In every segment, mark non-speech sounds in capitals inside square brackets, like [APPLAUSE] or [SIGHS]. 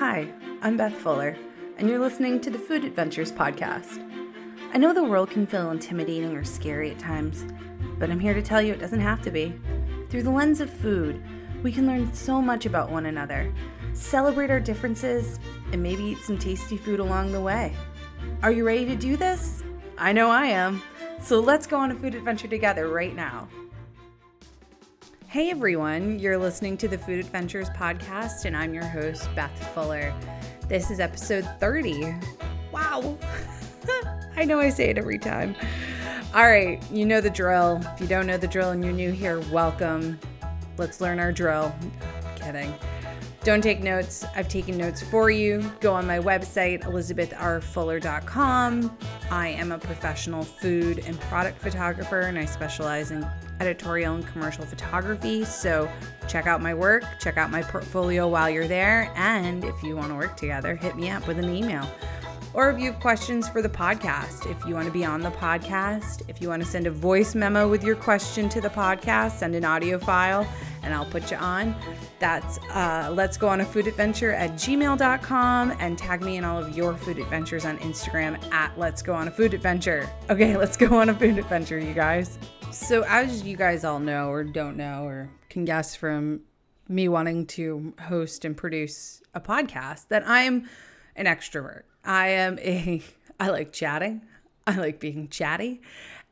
Hi, I'm Beth Fuller, and you're listening to the Food Adventures Podcast. I know the world can feel intimidating or scary at times, but I'm here to tell you it doesn't have to be. Through the lens of food, we can learn so much about one another, celebrate our differences, and maybe eat some tasty food along the way. Are you ready to do this? I know I am. So let's go on a food adventure together right now. Hey everyone, you're listening to the Food Adventures podcast, and I'm your host, Beth Fuller. This is episode 30. Wow! [LAUGHS] I know I say it every time. All right, you know the drill. If you don't know the drill and you're new here, welcome. Let's learn our drill. Kidding. Don't take notes. I've taken notes for you. Go on my website, elizabethrfuller.com. I am a professional food and product photographer, and I specialize in editorial and commercial photography. So check out my work, check out my portfolio while you're there. And if you want to work together, hit me up with an email. Or if you have questions for the podcast, if you want to be on the podcast, if you want to send a voice memo with your question to the podcast, send an audio file and I'll put you on. That's uh, let's go on a food adventure at gmail.com and tag me in all of your food adventures on Instagram at let's go on a food adventure. Okay, [LAUGHS] let's go on a food adventure, you guys. So, as you guys all know or don't know or can guess from me wanting to host and produce a podcast, that I'm an extrovert. I am a, [LAUGHS] I like chatting, I like being chatty.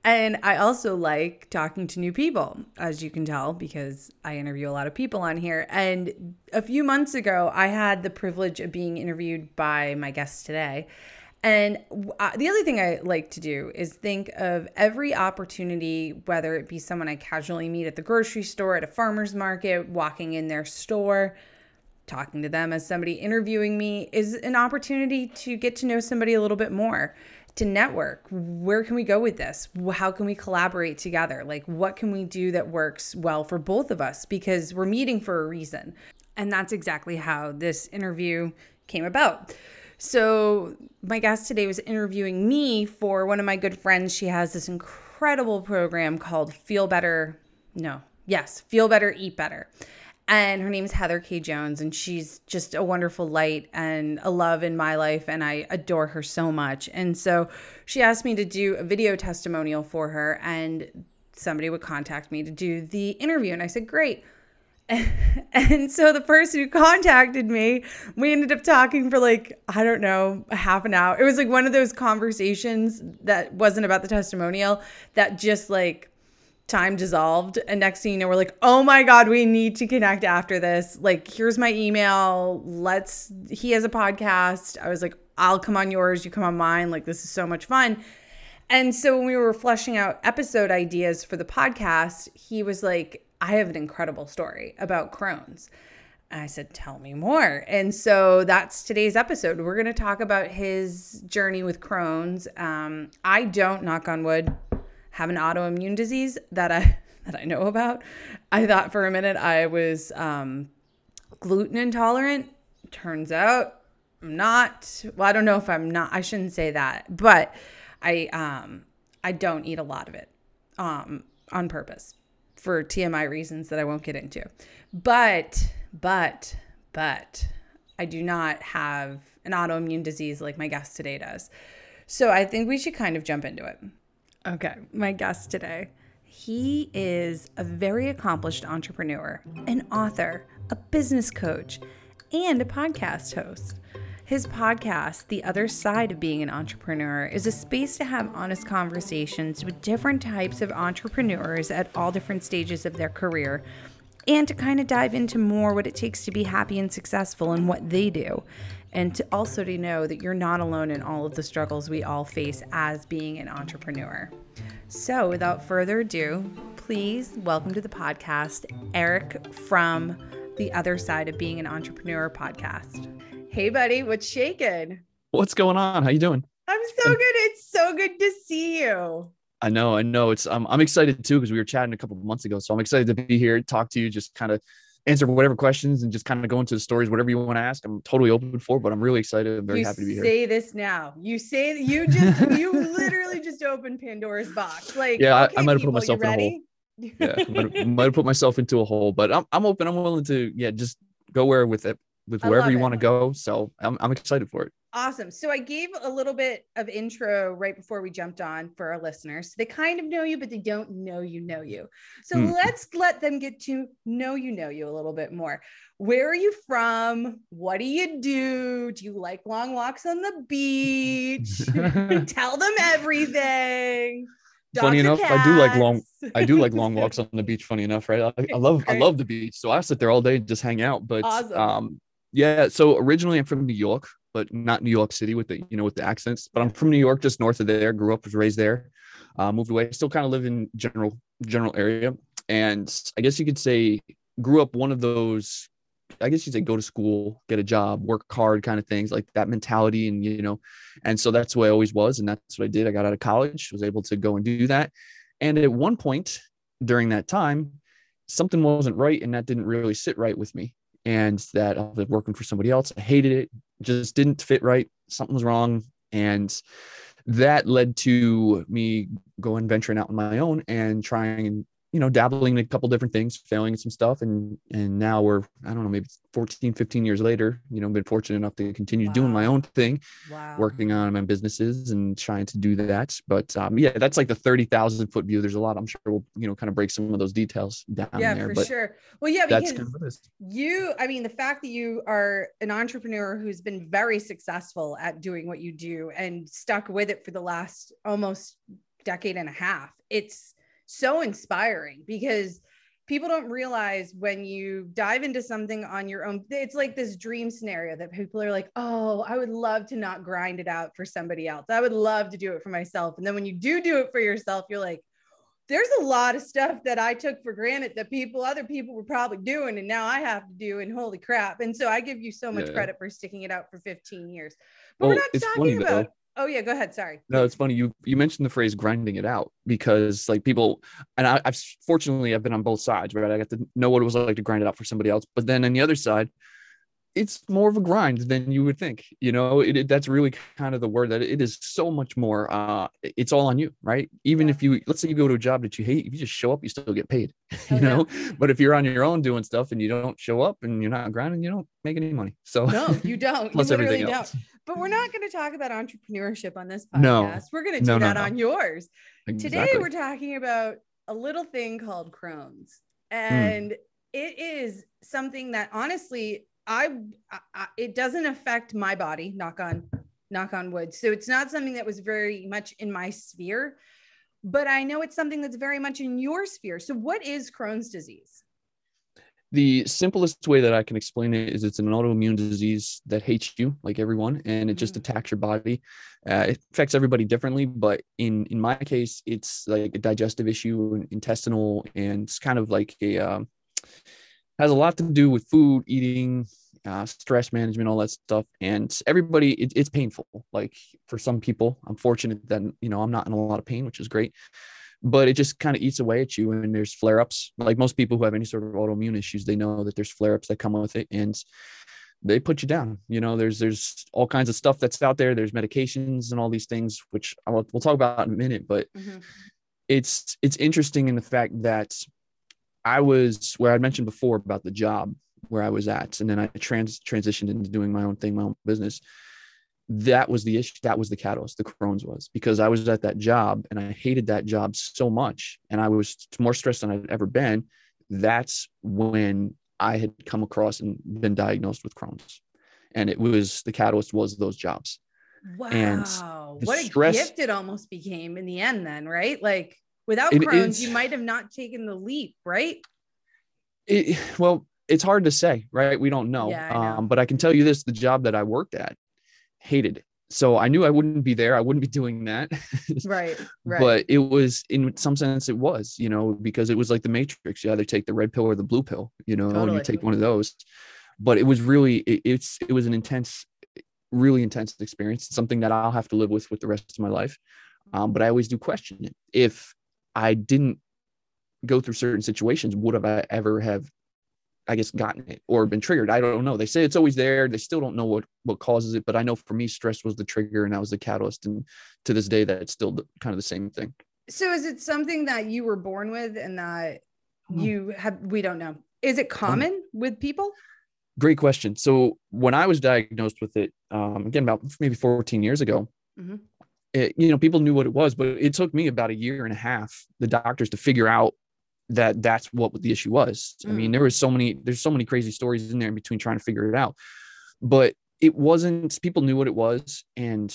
And I also like talking to new people, as you can tell, because I interview a lot of people on here. And a few months ago, I had the privilege of being interviewed by my guest today. And uh, the other thing I like to do is think of every opportunity, whether it be someone I casually meet at the grocery store, at a farmer's market, walking in their store, talking to them as somebody interviewing me, is an opportunity to get to know somebody a little bit more to network. Where can we go with this? How can we collaborate together? Like, what can we do that works well for both of us? Because we're meeting for a reason. And that's exactly how this interview came about. So, my guest today was interviewing me for one of my good friends. She has this incredible program called Feel Better. No, yes, Feel Better, Eat Better and her name is Heather K. Jones, and she's just a wonderful light and a love in my life, and I adore her so much. And so she asked me to do a video testimonial for her, and somebody would contact me to do the interview, and I said, Great. [LAUGHS] And so the person who contacted me, we ended up talking for like, I don't know, half an hour. It was like one of those conversations that wasn't about the testimonial that just like time dissolved. And next thing you know we're like oh my god we need to connect after this. Like here's my email. Let's he has a podcast. I was like i'll come on yours. You come on mine. Like this is so much fun. And so when we were fleshing out episode ideas for the podcast he was like i have an incredible story about crohn's. I said, Tell me more. And so that's today's episode. We're going to talk about his journey with Crohn's. Um, I don't, knock on wood, have an autoimmune disease that I [LAUGHS] that I know about. I thought for a minute I was um, gluten intolerant. Turns out I'm not. Well, I don't know if I'm not. I shouldn't say that, but I um I don't eat a lot of it um on purpose for TMI reasons that I won't get into. But but but I do not have an autoimmune disease like my guest today does. So I think we should kind of jump into it. Okay, my guest today. He is a very accomplished entrepreneur, an author, a business coach, and a podcast host. His podcast, The Other Side of Being an Entrepreneur, is a space to have honest conversations with different types of entrepreneurs at all different stages of their career and to kind of dive into more what it takes to be happy and successful in what they do and to also to know that you're not alone in all of the struggles we all face as being an entrepreneur. So, without further ado, please welcome to the podcast Eric from the other side of being an entrepreneur podcast. Hey buddy, what's shaking? What's going on? How you doing? I'm so good. It's so good to see you. I know, I know. It's um, I'm excited too because we were chatting a couple of months ago. So I'm excited to be here, talk to you, just kind of answer whatever questions and just kind of go into the stories, whatever you want to ask. I'm totally open for, but I'm really excited. I'm very you happy to be here. Say this now. You say that you just you literally just opened Pandora's box. Like yeah, okay, I, I might have put myself in a hole. Yeah, I might, have, [LAUGHS] might have put myself into a hole, but I'm I'm open. I'm willing to yeah, just go where with it with wherever you want to go. So I'm, I'm excited for it. Awesome. So I gave a little bit of intro right before we jumped on for our listeners. They kind of know you, but they don't know you know you. So Hmm. let's let them get to know you know you a little bit more. Where are you from? What do you do? Do you like long walks on the beach? [LAUGHS] [LAUGHS] Tell them everything. Funny Dogs or enough, I do like long- I do like long [LAUGHS] walks on the beach. Funny enough, right? I, I love I love the beach, so I sit there all day and just hang out. But Awesome. um, yeah. So originally I'm from New York, but not New York City with the you know with the accents. But I'm from New York, just north of there. Grew up, was raised there. Uh, moved away. Still kind of live in general general area, and I guess you could say grew up one of those. I guess you'd say go to school, get a job, work hard, kind of things like that mentality, and you know, and so that's what I always was, and that's what I did. I got out of college, was able to go and do that, and at one point during that time, something wasn't right, and that didn't really sit right with me, and that I was working for somebody else. I hated it, just didn't fit right. Something was wrong, and that led to me going venturing out on my own and trying you know dabbling in a couple different things failing at some stuff and and now we're i don't know maybe 14 15 years later you know been fortunate enough to continue doing my own thing wow. working on my businesses and trying to do that but um yeah that's like the 30,000 foot view there's a lot i'm sure we'll you know kind of break some of those details down Yeah, there for sure. Well, yeah, because kind of what it is. you i mean the fact that you are an entrepreneur who's been very successful at doing what you do and stuck with it for the last almost decade and a half it's so inspiring because people don't realize when you dive into something on your own it's like this dream scenario that people are like oh i would love to not grind it out for somebody else i would love to do it for myself and then when you do do it for yourself you're like there's a lot of stuff that I took for granted that people, other people were probably doing, and now I have to do. And holy crap! And so I give you so much Yeah. credit for sticking it out for 15 years. But we're Well, not it's talking funny, about. though. Oh yeah, go ahead. Sorry. No, it's funny. You you mentioned the phrase grinding it out because like people and I, I've fortunately I've been on both sides, right? I got to know what it was like to grind it out for somebody else. But then on the other side, it's more of a grind than you would think. You know, it, it- that's really kind of the word that it is so much more uh it's all on you, right? Even Yeah. if you let's say you go to a job that you hate, if you just show up, you still get paid. [LAUGHS] Oh, you yeah. know, but if you're on your own doing stuff and you don't show up and you're not grinding, you don't make any money. So No, you don't. you [LAUGHS] literally everything don't. else. But we're not going to talk about entrepreneurship on this podcast. No. We're going to do No, no, that no. on yours. Today we're talking about a little thing called Crohn's, Hmm. and it is something that honestly, I, I it doesn't affect my body. Knock on, knock on wood. So it's not something that was very much in my sphere, but I know it's something that's very much in your sphere. So what is Crohn's disease? The simplest way that I can explain it is it's an autoimmune disease that hates you, like everyone, and it just Mhm. attacks your body. Uh, it affects everybody differently, but in in my case, it's like a digestive issue, and intestinal, and it's kind of like a um, has a lot to do with food, eating, uh, stress management, all that stuff. And everybody, it, it's painful. Like for some people, I'm fortunate that you know I'm not in a lot of pain, which is great but it just kind of eats away at you and there's flare ups. Like most people who have any sort of autoimmune issues, they know that there's flare ups that come with it and they put you down. You know, there's there's all kinds of stuff that's out there. There's medications and all these things, which will, we'll talk about in a minute. But Mhm. it's it's interesting in the fact that I was where I mentioned before about the job where I was at, and then I trans transitioned into doing my own thing, my own business. That was the issue. That was the catalyst. The Crohn's was because I was at that job and I hated that job so much, and I was more stressed than I'd ever been. That's when I had come across and been diagnosed with Crohn's, and it was the catalyst was those jobs. And Wow. the What a stress- gift it almost became in the end, then, right? Like without It Crohn's, you might have not taken the leap, right? It, [SIGHS] well, it's hard to say, right? We don't know. Yeah, I know. Um, but I can tell you this: the job that I worked at, hated it. So I knew I wouldn't be there. I wouldn't be doing that. Right. [LAUGHS] Right. But it was, in some sense, it was, you know, because it was like the Matrix. You either take the red pill or the blue pill. You know, Totally. you take one of those. But it was really, it, it's, it was an intense, really intense experience. Something that I'll have to live with with the rest of my life. Um, but I always do question it. If I didn't go through certain situations, would have I ever have, I guess, gotten it or been triggered? I don't know. They say it's always there. They still don't know what what causes it, but I know for me, stress was the trigger, and that was the catalyst. And to this day, that's still the, kind of the same thing. so is it something that you were born with and that Hmm. you have we don't know. Is it common with people? Great question. So when I was diagnosed with it, um, again about maybe 14 years ago, Mhm. it, you know, people knew what it was, but it took me about a year and a half, the doctors to figure out that that's what the issue was. I mean, Mm. there was so many, there's so many crazy stories in there in between trying to figure it out, but it wasn't. People knew what it was, and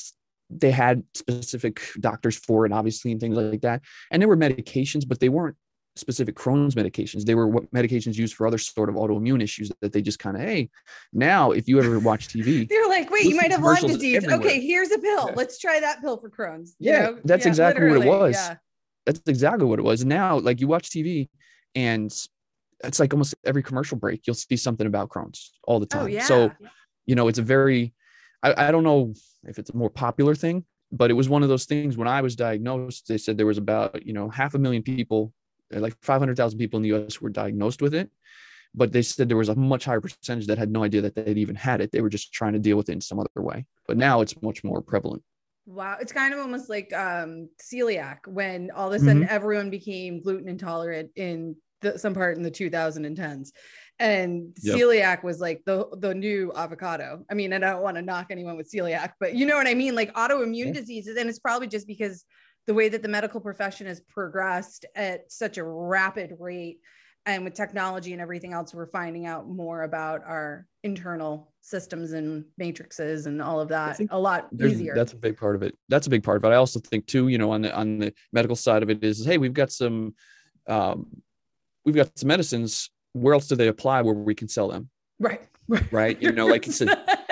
they had specific doctors for it, obviously, and things like that. And there were medications, but they weren't specific Crohn's medications. They were what medications used for other sort of autoimmune issues that they just kind of, hey, now if you ever watch TV, [LAUGHS] They're like, wait, you might have Lyme disease. everywhere. Okay, here's a pill. Yeah. Let's try that pill for Crohn's. you Yeah, know? that's exactly what it was. Yeah. That's exactly what it was. Now, like you watch TV and it's like almost every commercial break, you'll see something about Crohn's all the time. Oh yeah. So, you know, it's a very, I, I don't know if it's a more popular thing, but it was one of those things when I was diagnosed, they said there was about, you know, half a million people, uh, like 500,000 people in the US were diagnosed with it. But they said there was a much higher percentage that had no idea that they'd even had it. They were just trying to deal with it in some other way. But now it's much more prevalent. Wow, it's kind of almost like um celiac when all of a sudden everyone became gluten intolerant in the, some part in the 2010s. And Yep. celiac was like the the new avocado. I mean, I don't want to knock anyone with celiac, but you know what I mean? Like autoimmune Yeah. diseases and it's probably just because the way that the medical profession has progressed at such a rapid rate and with technology and everything else we're finding out more about our internal systems and matrices and all of that a lot easier That's a big part of it. That's a big part of it. I also think too, you know, on the on the medical side of it is, hey, we've got some, um, we've got some medicines. Where else do they apply where we can sell them? right right [LAUGHS] Right. You know, like you said,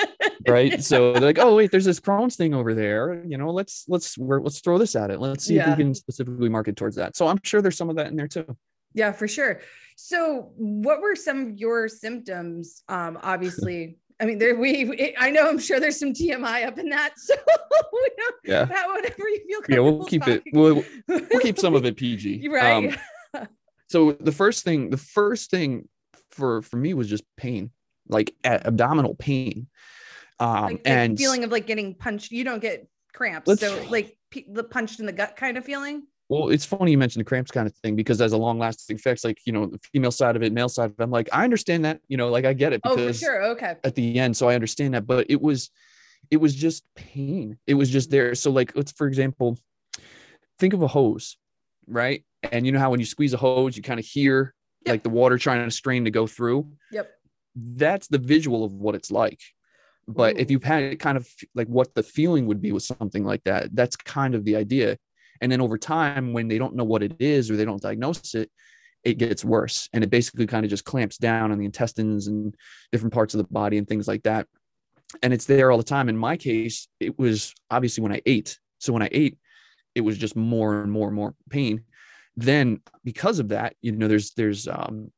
[LAUGHS] right. So they're like, oh wait, there's this Crohn's thing over there. You know, let's let's we're, let's throw this at it. Let's see if we can specifically market towards that. So I'm sure there's some of that in there too. Yeah for sure so what were some of your symptoms um obviously [LAUGHS] i mean there we i know i'm sure there's some tmi up in that [LAUGHS] so Yeah. have whatever you feel Yeah, we'll keep it. We'll we'll keep some of [LAUGHS] it PG. Right Um, so the first thing the first thing for for me was just pain like abdominal pain um like and feeling of like getting punched you don't get cramps so like pe- the punched in the gut kind of feeling well it's funny you mentioned the cramps kind of thing because as a long lasting effects like you know the female side of it male side of it i'm like i understand that you know like i get it oh for sure. Okay. at the end so i understand that but it was it was just pain. It was just there. So like let's for example think of a hose right? And you know how when you squeeze a hose you kind of hear Yep. like the water trying to strain to go through? Yep. That's the visual of what it's like. But if you've had it kind of like what the feeling would be with something like that that's kind of the idea and then over time when they don't know what it is or they don't diagnose it it gets worse. And it basically kind of just clamps down on the intestines and different parts of the body and things like that. And it's there all the time. In my case it was obviously when i ate. So when i ate it was just more and more and more pain. Then because of that you know there's there's um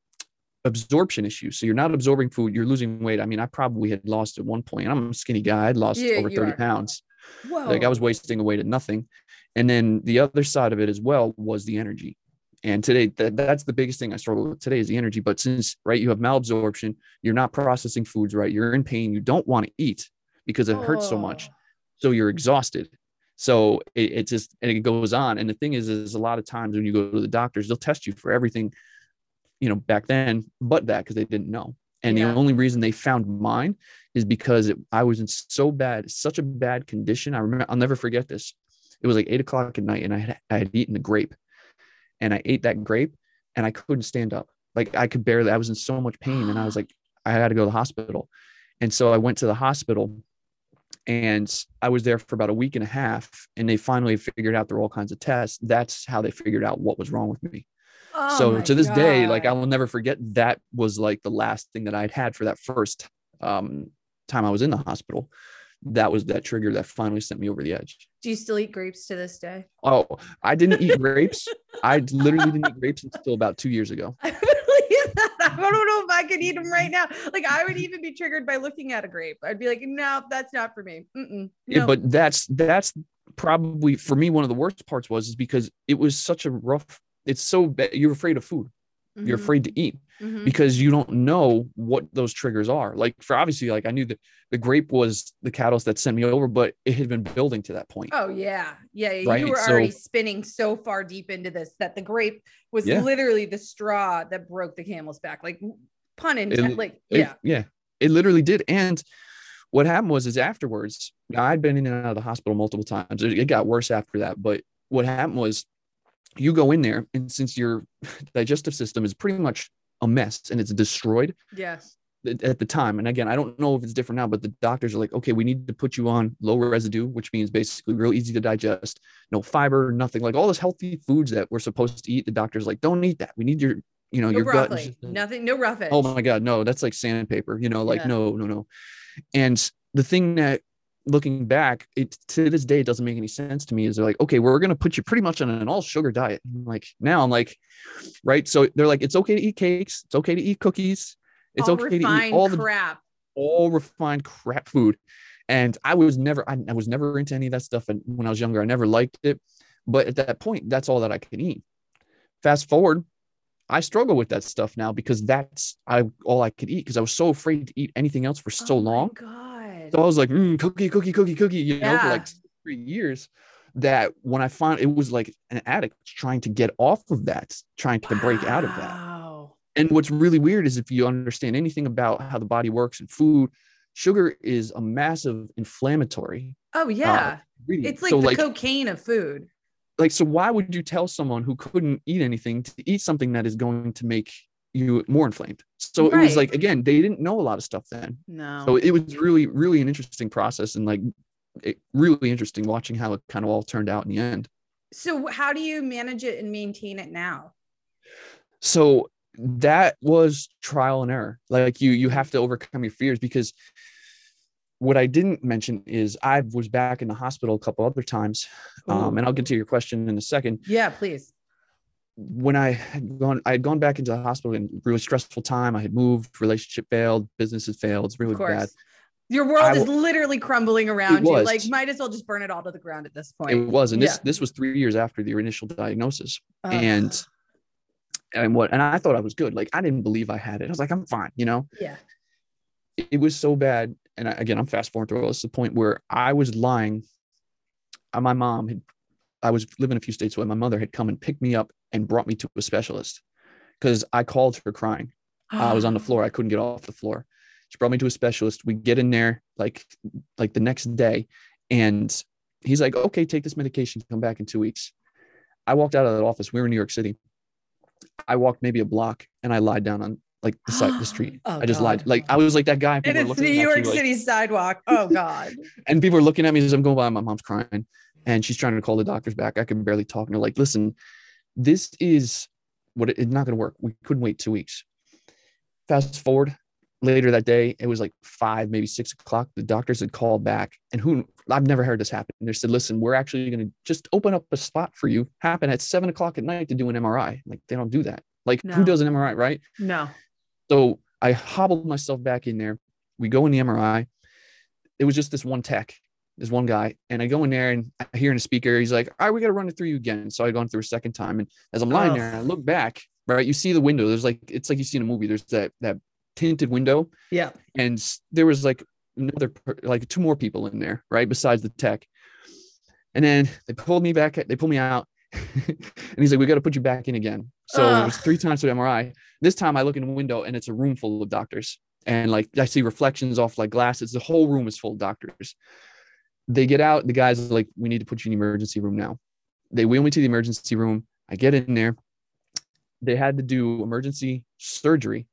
absorption issues. So you're not absorbing food you're losing weight. I mean i probably had lost at one point i'm a skinny guy i'd lost Yeah, over 30 are. pounds. Whoa. like i was wasting away to nothing and then the other side of it as well was the energy. And today that, that's the biggest thing i struggle with today is the energy. But since right you have malabsorption you're not processing foods right you're in pain you don't want to eat because it hurts so much. Oh. so you're exhausted. So it, it just and it goes on. And the thing is is a lot of times when you go to the doctors they'll test you for everything you know back then but that because they didn't know. And Yeah. the only reason they found mine is because it, i was in so bad such a bad condition. I remember i'll never forget this it was like eight o'clock at night and i had, I had eaten a grape and i ate that grape and i couldn't stand up like i could barely i was in so much pain and i was like i had to go to the hospital and so i went to the hospital and I was there for about a week and a half, and they finally figured out through all kinds of tests. That's how they figured out what was wrong with me. Oh so to this day, like I will never forget that was like the last thing that I'd had for that first um, time I was in the hospital. That was that trigger that finally sent me over the edge. Do you still eat grapes to this day Oh, I didn't eat grapes. [LAUGHS] I literally didn't eat grapes until about two years ago. [LAUGHS] I believe that. I don't know if I could eat them right now. Like I would even be triggered by looking at a grape. I'd be like, no, that's not for me. Mm-mm, Yeah, but that's that's probably for me one of the worst parts was is because it was such a rough. It's so bad. You're afraid of food. You're Mhm, afraid to eat. Mhm. because you don't know what those triggers are. Like for obviously, like I knew that the grape was the catalyst that sent me over, but it had been building to that point. Oh yeah, yeah. yeah. Right, You were so- already spinning so far deep into this that the grape was Yeah. literally the straw that broke the camel's back. Like pun intended. Like It- yeah, yeah. It literally did. And what happened was, is afterwards, I'd been in and out of the hospital multiple times. It, it got worse after that. But what happened was, you go in there, and since your [LAUGHS] digestive system is pretty much a mess and it's destroyed, Yes. at the time. And again, I don't know if it's different now, but the doctors are like, okay, we need to put you on low residue, which means basically real easy to digest, no fiber, nothing like all those healthy foods that we're supposed to eat. The doctor's like, don't eat that. We need your, you know, No your gut. broccoli. just- Nothing. No roughage. Oh my God, no, that's like sandpaper, you know, like Yeah. no, no, no. And the thing that looking back, it to this day it doesn't make any sense to me is they're like, okay, we're gonna put you pretty much on an all sugar diet. I'm like now I'm like, right. So they're like, it's okay to eat cakes, it's okay to eat cookies, it's all okay to eat all the crap. all refined crap food. And I was never, I, I was never into any of that stuff. And when I was younger, I never liked it. But at that point, that's all that I could eat. Fast forward, I struggle with that stuff now because that's I all I could eat because I was so afraid to eat anything else for so Oh long. God. So I was like, mm, cookie, cookie, cookie, cookie, you know, for like three years. That when I found it was like an addict trying to get off of that, trying to break out of that. And what's really weird is if you understand anything about how the body works and food, sugar is a massive inflammatory. Oh yeah. ingredient. it's like so the like, cocaine of food. like so why would you tell someone who couldn't eat anything to eat something that is going to make you more inflamed? So it was like again, they didn't know a lot of stuff then. No. So it was really, really an interesting process and like it, really interesting watching how it kind of all turned out in the end. So how do you manage it and maintain it now? so that was trial and error like you you have to overcome your fears because what i didn't mention is i was back in the hospital a couple other times um, and i'll get to your question in a second Yeah, please. When i had gone i had gone back into the hospital in really stressful time i had moved relationship failed business had failed it's really bad Your world I is literally crumbling around you. was. Like might as well just burn it all to the ground at this point. it was and this Yeah. this was three years after the initial diagnosis Ugh. and and what and i thought i was good like i didn't believe i had it i was like i'm fine you know yeah. it it was so bad. And I, again, I'm fast forward through this to the point where I was lying. Uh, My mom had, I was living a few states away. My mother had come and picked me up and brought me to a specialist because I called her crying. I was on the [GASPS] floor. I couldn't get off the floor. She brought me to a specialist. We get in there like, like the next day, and he's like, "Okay, take this medication. Come back in two weeks." I walked out of that office. We were in New York City. I walked maybe a block, and I lied down on like the side, the street. [GASPS] Oh, I just God. lied. Like I was like that guy. And it's New York like- City sidewalk. Oh [LAUGHS] God. and people are looking at me as I'm going by. My mom's crying, and she's trying to call the doctors back. I can barely talk. And they're like, "Listen, this is what it- it's not going to work. We couldn't wait two weeks." Fast forward later that day, it was like five, maybe six o'clock. The doctors had called back, and who I've never heard this happen. They said, "Listen, we're actually going to just open up a spot for you. Happen at seven o'clock at night to do an MRI. Like they don't do that. Like No. who does an MRI, right?" No. So I hobbled myself back in there. We go in the MRI. It was just this one tech, this one guy. And I go in there and I hear in the speaker, he's like, all right, we got to run it through you again. So I go in through a second time. And as I'm lying Ugh. there I look back, right, you see the window. There's like, it's like you see in a movie, there's that, that tinted window. Yeah. And there was like another, like two more people in there, right, besides the tech. And then they pulled me back, they pulled me out. [LAUGHS] and he's like, we got to put you back in again. So it was three times for the MRI. This time I look in the window and it's a room full of doctors. And like I see reflections off like glasses. The whole room is full of doctors. They get out, the guys are like, we need to put you in the emergency room now. They wheel me to the emergency room. I get in there. They had to do emergency surgery,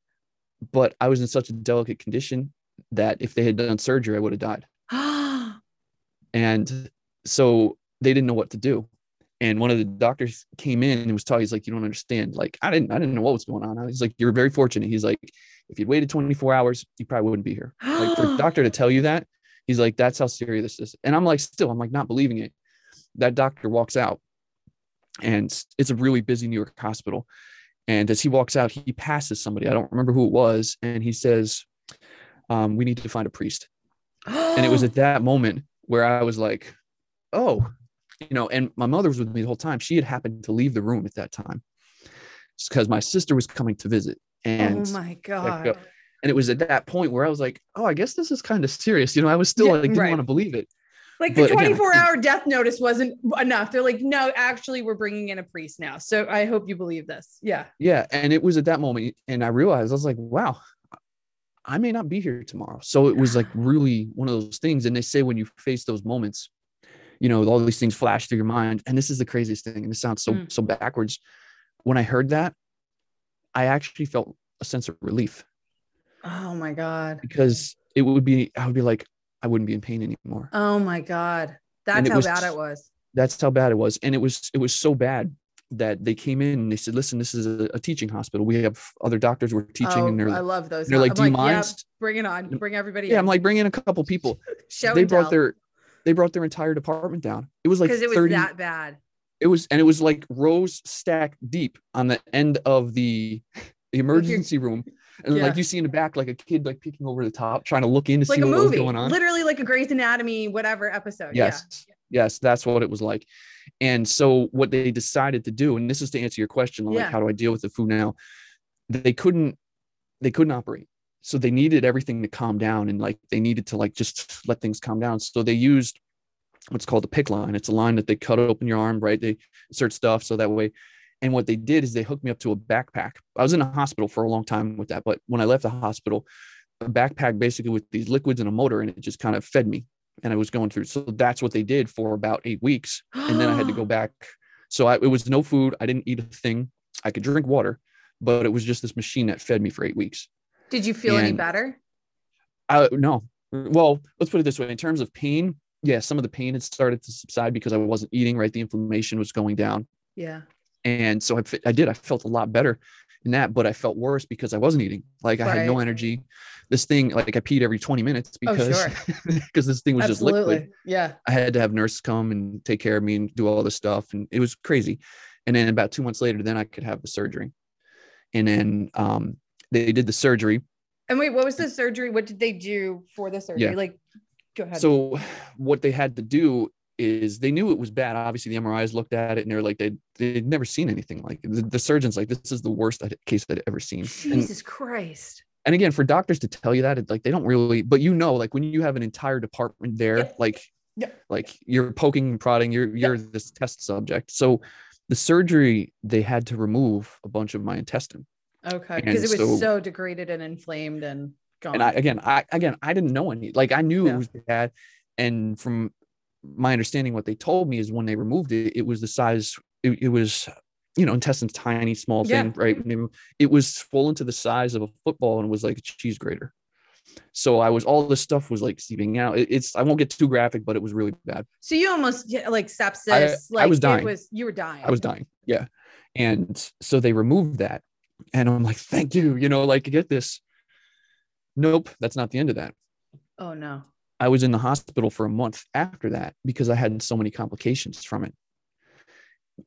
but I was in such a delicate condition that if they had done surgery, I would have died. [GASPS] And so they didn't know what to do. And one of the doctors came in and was talking. He's like, "You don't understand. Like, I didn't, I didn't know what was going on." He's like, "You're very fortunate." He's like, "If you'd waited 24 hours, you probably wouldn't be here." Like for a [GASPS] doctor to tell you that, he's like, "That's how serious this is." And I'm like, still, I'm like not believing it. That doctor walks out, and it's a really busy New York hospital. And as he walks out, he passes somebody. I don't remember who it was, and he says, um, "We need to find a priest." and it was [GASPS] at that moment where I was like, oh, you know, and my mother was with me the whole time. She had happened to leave the room at that time because my sister was coming to visit. And oh my go- God. And it was at that point where I was like, oh, I guess this is kind of serious. You know, I was still Yeah, like didn't right. want to believe it. Like the But again, 24 think- hour death notice wasn't enough. They're like, no, actually, we're bringing in a priest now. So I hope you believe this. Yeah. Yeah. And it was at that moment. And I realized I was like, wow, I may not be here tomorrow. So it was like really one of those things. And they say when you face those moments, you know, all these things flash through your mind. And this is the craziest thing. And it sounds so, Mm. so backwards. When I heard that, I actually felt a sense of relief Oh my God. because it would be, I would be like, I wouldn't be in pain anymore. Oh my God. That's how was- bad it was. That's how bad it was. And it was, it was so bad that they came in and they said, listen, this is a, a teaching hospital. We have other doctors we're teaching oh, and they're, I love those. they're like, I'm do you yeah, mind? bring it on. Bring everybody yeah, in. I'm like, bring in a couple people. [LAUGHS] Show they brought tell. their, they brought their entire department down. It was like because it was 30, that bad. it was and it was like rows stacked deep on the end of the, the emergency room and Yeah. like you see in the back like a kid like peeking over the top trying to look in to Like see a what was going on. literally like a Grey's Anatomy, whatever episode. yes. Yes that's what it was like. And so what they decided to do and this is to answer your question like Yeah. how do i deal with the food now? They couldn't they couldn't operate. So they needed everything to calm down and like they needed to like just let things calm down. So they used what's called a PICC line. It's a line that they cut open your arm right? They insert stuff so that way and what they did is they hooked me up to a backpack i was in a hospital for a long time with that but when i left the hospital a backpack basically with these liquids and a motor and it just kind of fed me and i was going through so that's what they did for about eight weeks and then I had to go [GASPS] back. So I, it was no food. I didn't eat a thing. I could drink water, but it was just this machine that fed me for eight weeks. Did you feel any better? I no. Well, let's put it this way: in terms of pain, yeah, some of the pain had started to subside because I wasn't eating right. The inflammation was going down, Yeah. And so I, I did. I felt a lot better in that, but I felt worse because I wasn't eating. Like I had no energy. This thing, like I peed every twenty minutes Oh, because sure. [LAUGHS] because this thing was just liquid. Yeah. I had to have nurses come and take care of me and do all this stuff. And it was crazy. And then about two months later, then I could have the surgery. And then um, they did the surgery. And wait, what was the surgery? What did they do for the surgery? Yeah. Like, go ahead. So [SIGHS] what they had to do is they knew it was bad. Obviously, the MRIs looked at it and they're like, they, they'd never seen anything like. The, the surgeon's like, this is the worst case I'd ever seen. And, Jesus Christ. and again, for doctors to tell you that, it, like they don't really, but you know, like when you have an entire department there, Yeah. like, Yeah. like you're poking and prodding, you're you're this test subject. So the surgery, they had to remove a bunch of my intestine. Okay. And Because it was so- so, degraded and inflamed and gone. And I again, I again, I didn't know any. Like I knew Yeah. it was bad, and from my understanding, what they told me is when they removed it, it was the size. It, it was, you know, intestines tiny, small Yeah. thing, right? Mm-hmm. It was swollen to the size of a football and was like a cheese grater. So I was all this stuff was like seeping out. It- it's I won't get too graphic, but it was really bad. so you almost yeah, like sepsis. like was It dying. was you were dying. I was dying. Yeah. And so they removed that. And I'm like, thank you. You know, like get this. Nope, that's not the end of that. Oh no. I was in the hospital for a month after that because I had so many complications from it.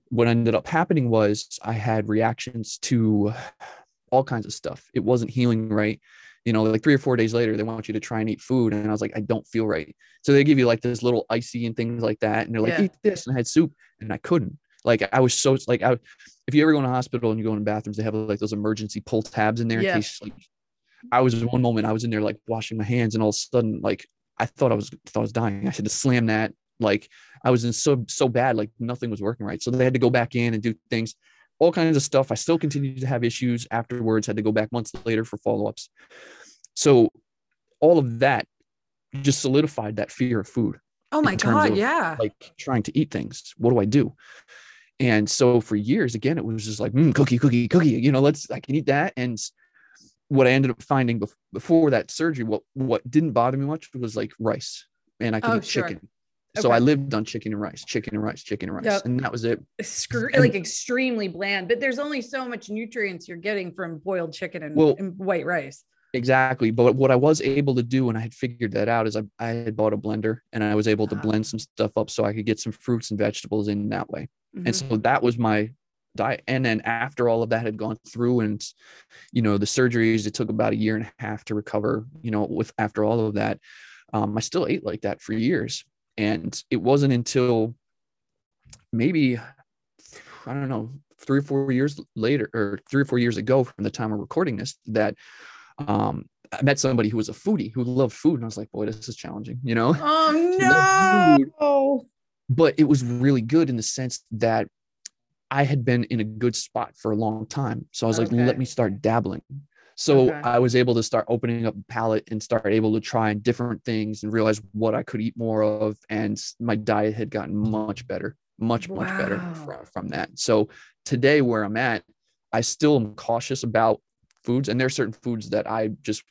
What ended up happening was I had reactions to all kinds of stuff. It wasn't healing right. You know, like three or four days later, they want you to try and eat food. And I was like, I don't feel right. So they give you like this little icy and things like that. And they're like, Yeah. eat this. And I had soup and I couldn't. Like I was so like I if you ever go in a hospital and you go in the bathrooms, they have like those emergency pull tabs in there Yeah. in case like I was in one moment I was in there like washing my hands and all of a sudden like I thought I was thought I was dying. I had to slam that. Like I was in so so bad, like nothing was working right. So they had to go back in and do things, all kinds of stuff. I still continued to have issues afterwards, had to go back months later for follow-ups. So all of that just solidified that fear of food Oh my god. yeah. like trying to eat things. What do I do? And so for years, again, it was just like mm, cookie, cookie, cookie. You know, let's I can eat that. And what I ended up finding bef- before that surgery, what what didn't bother me much was like rice, and I could Oh, eat sure. chicken. So I lived on chicken and rice, chicken and rice, chicken and rice, Yep. and that was it. Screw, and- like extremely bland, but there's only so much nutrients you're getting from boiled chicken and, Well- and white rice. Exactly. But what I was able to do, and I had figured that out, is I, I had bought a blender and I was able to Ah. blend some stuff up so I could get some fruits and vegetables in that way. Mhm. and so that was my diet and then after all of that had gone through and you know the surgeries it took about a year and a half to recover you know with after all of that um, i still ate like that for years. And it wasn't until maybe i don't know three or four years later or three or four years ago from the time of recording this that um, i met somebody who was a foodie who loved food. And i was like boy this is challenging you know? Oh [LAUGHS] no. but it was really good in the sense that I had been in a good spot for a long time. So I was like, Okay. let me start dabbling. So Okay. I was able to start opening up the palate and start able to try different things and realize what I could eat more of. And my diet had gotten much better, much, much better from, from that. So today, where I'm at, I still am cautious about foods. And there are certain foods that I just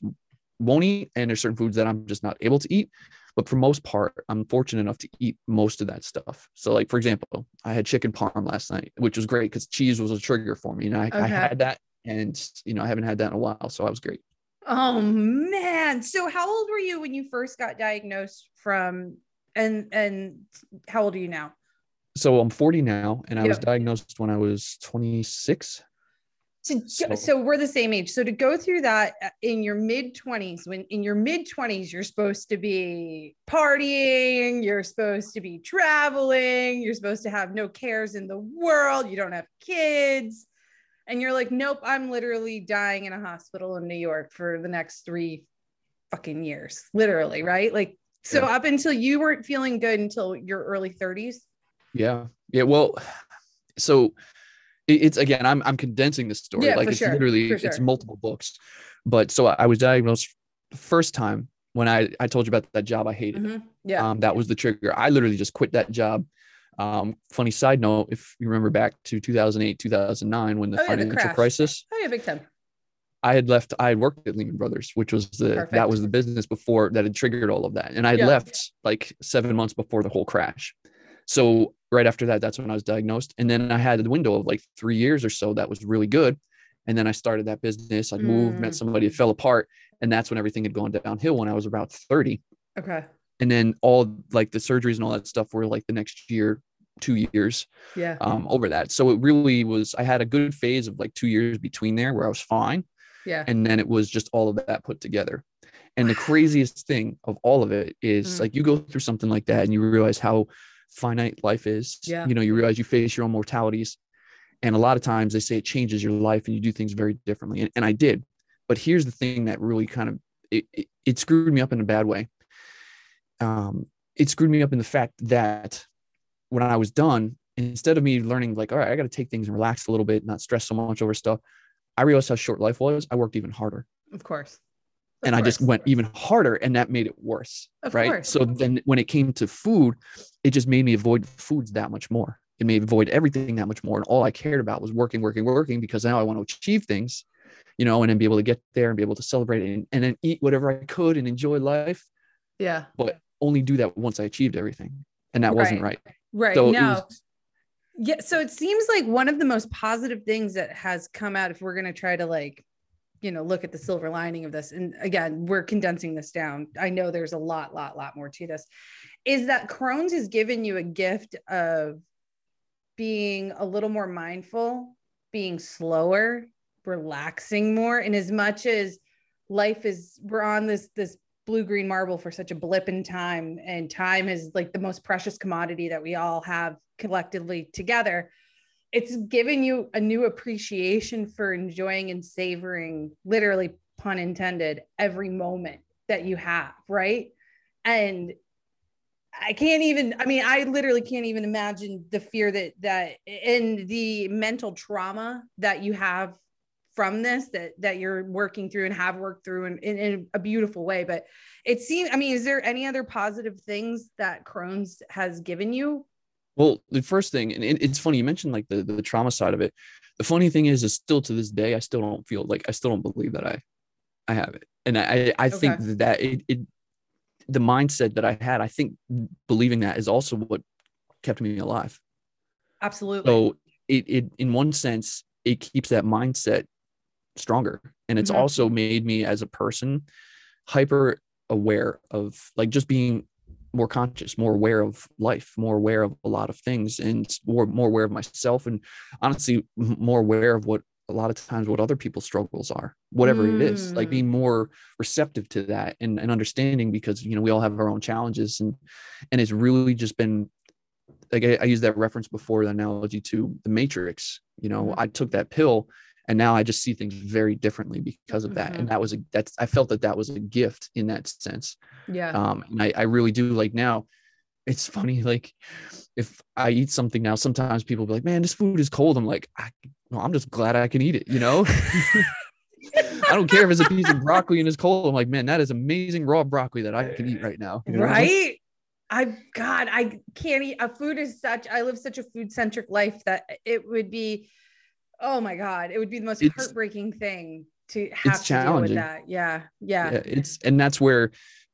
won't eat, and there's certain foods that I'm just not able to eat. But for most part, I'm fortunate enough to eat most of that stuff. So, like for example, I had chicken parm last night, which was great because cheese was a trigger for me, and I, I had that, and you know I haven't had that in a while, so I was great. Oh man. So how old were you when you first got diagnosed from and and how old are you now? So I'm 40 now, and I was diagnosed when I was 26. So, So- so we're the same age. So to go through that uh, in your mid 20s, when in your mid 20s, you're supposed to be partying, you're supposed to be traveling, you're supposed to have no cares in the world, you don't have kids. And you're like, nope, I'm literally dying in a hospital in New York for the next three fucking years, literally, right? Like, so Yeah. up until you weren't feeling good until your early 30s. Yeah, yeah. Well, so it's again, I'm I'm condensing the story. Yeah, like it's sure, literally for it's multiple books. But so I was diagnosed first time when I I told you about that job I hated. Mhm. Yeah. Um, that was the trigger. I literally just quit that job. Um, funny side note, if you remember back to 2008, 2009, when the Oh, yeah, the financial crash. crisis, oh, yeah, big time. I had left. I had worked at Lehman Brothers, which was the Perfect. that was the business before that had triggered all of that, and I had Yeah. left like seven months before the whole crash. So right after that, that's when I was diagnosed, and then I had a window of like three years or so that was really good, and then I started that business. I moved, Mm. met somebody, it fell apart, and that's when everything had gone downhill when I was about thirty Okay. and then all like the surgeries and all that stuff were like the next year two years Yeah. um, over that so it really was i had a good phase of like two years between there where i was fine Yeah. and then it was just all of that put together and the craziest thing of all of it is Mm. like you go through something like that and you realize how finite life is Yeah. you know you realize you face your own mortalities and a lot of times they say it changes your life and you do things very differently and, and i did but here's the thing that really kind of it, it, it screwed me up in a bad way um, it screwed me up in the fact that when I was done, instead of me learning like, all right, I got to take things and relax a little bit, not stress so much over stuff, I realized how short life was. I worked even harder, Of course. And I just went even harder, and that made it worse. Of right. course. So then, when it came to food, it just made me avoid foods that much more. It made me avoid everything that much more, and all I cared about was working, working, working, because now I want to achieve things, you know, and then be able to get there and be able to celebrate and, and then eat whatever I could and enjoy life. Yeah. But only do that once I achieved everything, and that wasn't right. Right. So no. Yeah. So it seems like one of the most positive things that has come out, if we're going to try to like, you know, look at the silver lining of this, and again, we're condensing this down. I know there's a lot, lot, lot more to this, is that Crohn's has given you a gift of being a little more mindful, being slower, relaxing more, and as much as life is, we're on this, this blue green marble for such a blip in time and time is like the most precious commodity that we all have collectively together it's given you a new appreciation for enjoying and savoring literally pun intended every moment that you have right? And i can't even i mean i literally can't even imagine the fear that that and the mental trauma that you have from this that that you're working through and have worked through in, in, in a beautiful way. But it seems i mean is there any other positive things that crohn's has given you Well, the first thing, and it, it's funny you mentioned like the the trauma side of it. The funny thing is, is still to this day, I still don't feel like I still don't believe that I, I have it, and I I think Okay. that it, it the mindset that I had, I think believing that is also what kept me alive. absolutely So it it in one sense it keeps that mindset stronger, and it's Mhm. also made me as a person hyper aware of like just being more conscious, more aware of life, more aware of a lot of things, and more more aware of myself, and honestly, more aware of what a lot of times what other people's struggles are, whatever it is, like Mm. being more receptive to that and, and understanding because you know we all have our own challenges, and and it's really just been like I, I used that reference before the analogy to the Matrix. You know, Mhm. I took that pill and now I just see things very differently because of that. Mhm. And that was a that's I felt that that was a gift in that sense. yeah Um, and I, I really do like now. It's funny, like if I eat something now, sometimes people be like, "Man, this food is cold." I'm like, I, no, I'm just glad I can eat it. You know, [LAUGHS] I don't care if it's a piece of broccoli and it's cold. I'm like, man, that is amazing raw broccoli that I can eat right now. You know right? I God, I can't eat. A food is such. I live such a food centric life that it would be. Oh my God, it would be the most it's, heartbreaking thing to have to deal with that. Yeah, yeah, yeah. It's and that's where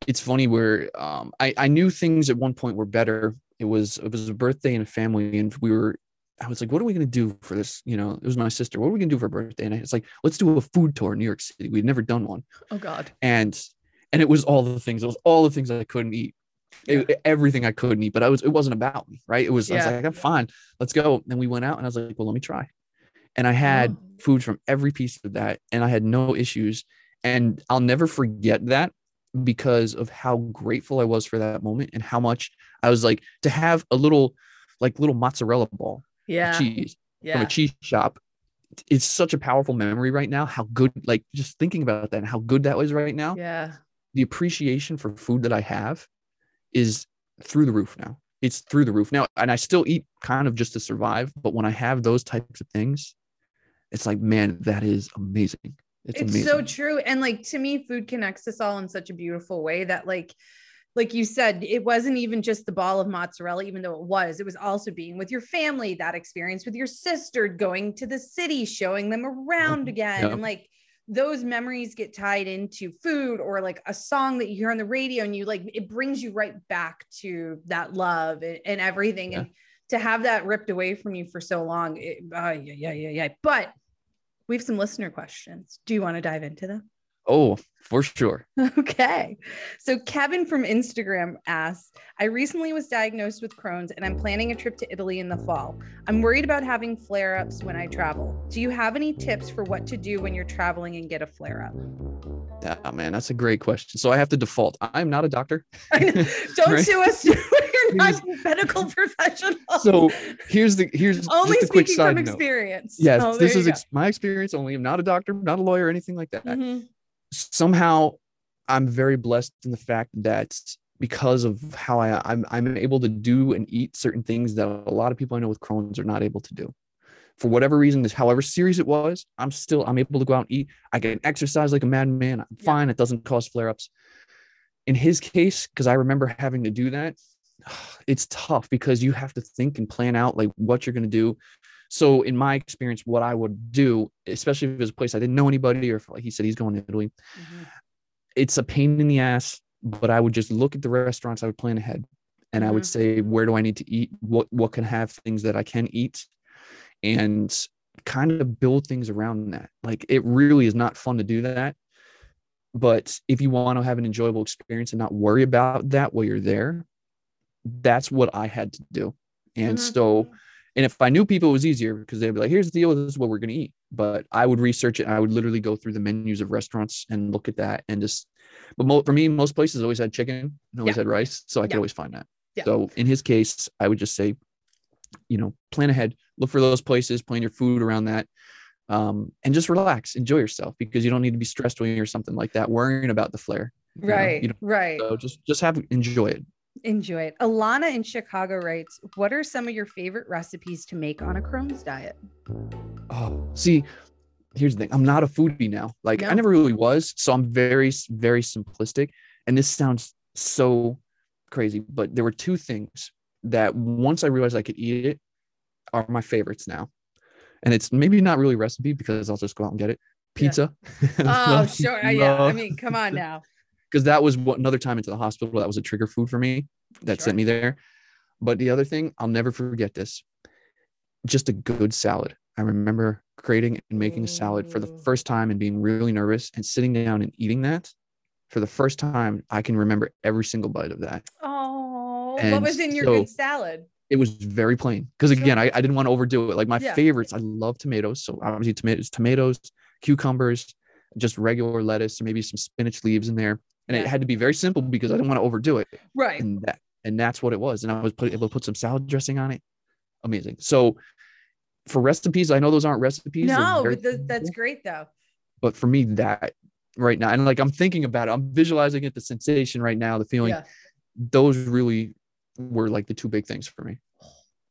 it's funny where um I I knew things at one point were better. It was it was a birthday in a family, and we were I was like, what are we going to do for this? You know, it was my sister. What are we going to do for her birthday? And it's like, let's do a food tour in New York City. We'd never done one. Oh God. And, and it was all the things, it was all the things I couldn't eat. Yeah. It, everything I couldn't eat, but I was, it wasn't about me. Right. It was, yeah. I was like, I'm fine. Let's go. And we went out and I was like, well, let me try. And I had oh. food from every piece of that and I had no issues. And I'll never forget that because of how grateful I was for that moment and how much I was like to have a little, like little mozzarella ball yeah. cheese yeah. from a cheese shop. It's such a powerful memory right now. How good, like just thinking about that and how good that was right now. Yeah. The appreciation for food that I have is through the roof now. It's through the roof now. And I still eat kind of just to survive. But when I have those types of things, it's like, man, that is amazing. It's, it's amazing. so true. And like to me, food connects us all in such a beautiful way that like like you said, it wasn't even just the ball of mozzarella, even though it was, it was also being with your family, that experience with your sister, going to the city, showing them around mm-hmm. again. Yep. And like those memories get tied into food or like a song that you hear on the radio and you like, it brings you right back to that love and, and everything. Yeah. And to have that ripped away from you for so long, it, uh, yeah, yeah, yeah, yeah. But we have some listener questions. Do you want to dive into them? Oh, for sure. [LAUGHS] Okay. So Kevin from Instagram asks I recently was diagnosed with Crohn's and I'm planning a trip to Italy in the fall. I'm worried about having flare ups when I travel. Do you have any tips for what to do when you're traveling and get a flare up? Yeah, man, that's a great question. So I have to default. I'm not a doctor. [LAUGHS] [LAUGHS] Don't right? sue us. We're not medical professionals. So here's the here's only speaking from experience. Yes, oh, this is ex- my experience only. I'm not a doctor, not a lawyer, anything like that. Mm-hmm somehow I'm very blessed in the fact that because of how I I'm I'm able to do and eat certain things that a lot of people I know with Crohn's are not able to do. For whatever reason, this however serious it was, I'm still I'm able to go out and eat. I can exercise like a madman. I'm fine. It doesn't cause flare-ups. In his case, because I remember having to do that, [SIGHS] it's tough because you have to think and plan out like what you're gonna do. So in my experience, what I would do, especially if it was a place I didn't know anybody, or like he said he's going to Italy, mm-hmm. it's a pain in the ass. But I would just look at the restaurants. I would plan ahead, and mm-hmm. I would mm-hmm. say, where do I need to eat? What what can have things that I can eat, and kind of build things around that. Like it really is not fun to do that. But if you want to have an enjoyable experience and not worry about that while you're there, that's what I had to do. And mm-hmm. so and if I knew people, it was easier because they'd be like, here's the deal, this is what we're going to eat. But I would research it. I would literally go through the menus of restaurants and look at that and just, but mo- for me, most places always had chicken and always yeah. had rice. So I could yeah. always find that. Yeah. So in his case, I would just say, you know, plan ahead, look for those places, plan your food around that. Um, and just relax, enjoy yourself because you don't need to be stressed when you're something like that, worrying about the flare. Right. You know? Right. So just, just have, enjoy it. Enjoy it. Alana in Chicago writes, What are some of your favorite recipes to make on a Crohn's diet? Oh, see, here's the thing I'm not a foodie now. Like, no. I never really was. So I'm very, very simplistic. And this sounds so crazy, but there were two things that once I realized I could eat it are my favorites now. And it's maybe not really recipe because I'll just go out and get it. Pizza. Yeah. [LAUGHS] oh, sure. yeah. I mean, come on now because that was what another time into the hospital that was a trigger food for me that sure. sent me there. But the other thing, I'll never forget this. Just a good salad. I remember creating and making a salad for the first time and being really nervous and sitting down and eating that for the first time. I can remember every single bite of that. Oh, and what was in your so good salad? It was very plain because again, I, I didn't want to overdo it. Like my yeah. favorites, I love tomatoes. So obviously tomatoes, tomatoes, cucumbers, just regular lettuce, or maybe some spinach leaves in there and yeah. it had to be very simple because I didn't want to overdo it. Right. And that and that's what it was. And I was put, able to put some salad dressing on it. Amazing. So for recipes, I know those aren't recipes. No, but the, that's great though. But for me, that right now, and like I'm thinking about it, I'm visualizing it, the sensation right now, the feeling. Yeah. Those really were like the two big things for me.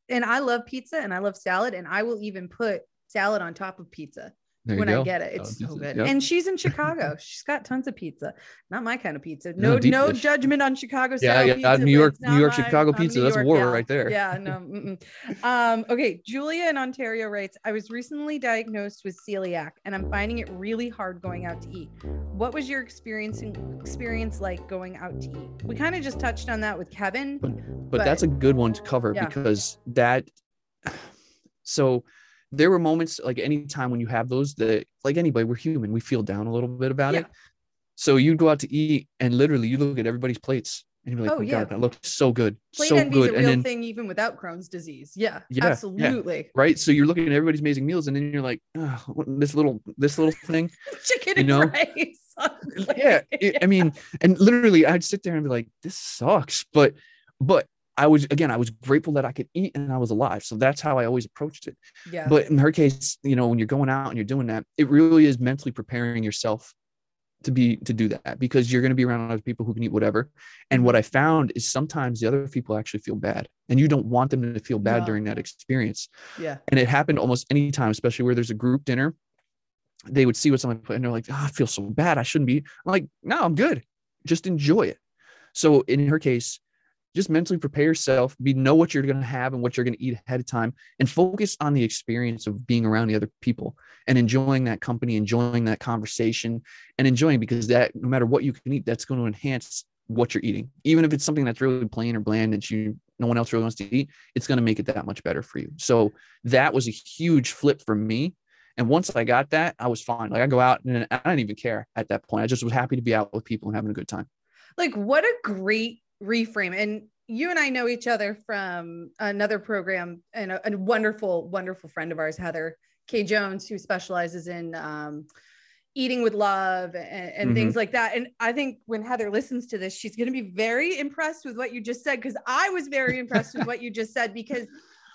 And I love pizza and I love salad, and I will even put salad on top of pizza There when I get it. It's so good. yep. And she's in Chicago. she's got tons of pizza. Not my kind of pizza. No, No, no judgment on Chicago Yeah, yeah, pizza. New York- New York, mine. Chicago pizza, New that's York war gal. right there. Yeah, no. [LAUGHS] Um, okay, Julia in Ontario writes, I was recently diagnosed with celiac and I'm finding it really hard going out to eat. What was your experience experience like going out to eat? We kind of just touched on that with Kevin. but that's a good one to cover Yeah. because that [SIGHS] so there were moments like anytime when you have those that like anybody we're human we feel down a little bit about Yeah. it so you go out to eat and literally you look at everybody's plates and you're like Oh, oh, yeah. God, that looks so good Plate so good a and real then thing even without Crohn's disease. Yeah, Yeah, yeah. absolutely. right so you're looking at everybody's amazing meals and then you're like oh, this little this little thing [LAUGHS] Chicken You and know? rice. [LAUGHS] on plate. yeah it- i mean and literally i'd sit there and be like this sucks but but i was again i was grateful that i could eat and i was alive. So that's how i always approached it. Yeah. but in her case you know when you're going out and you're doing that it really is mentally preparing yourself to be to do that because you're going to be around other people who can eat whatever. And what mm-hmm. i found is sometimes the other people actually feel bad and you don't want them to feel bad No. during that experience. Yeah. and it happened almost any time especially where there's a group dinner they would see what someone put and they're like oh, i feel so bad. I shouldn't be I'm like no i'm good. Just enjoy it. So in her case just mentally prepare yourself. Be know what you're going to have and what you're going to eat ahead of time and focus on the experience of being around the other people and enjoying that company enjoying that conversation and enjoying because that no matter what you can eat that's going to enhance what you're eating. Even if it's something that's really plain or bland that you no one else really wants to eat it's going to make it that much better for you. So that was a huge flip for me. And once i got that i was fine. Like i go out and i didn't even care at that point. I just was happy to be out with people and having a good time. Like what a great reframe. And you and i know each other from another program and a, a wonderful wonderful friend of ours heather k. Jones who specializes in um, eating with love and, and things like that. And i think when heather listens to this she's going to be very impressed with what you just said because i was very impressed with what you just said because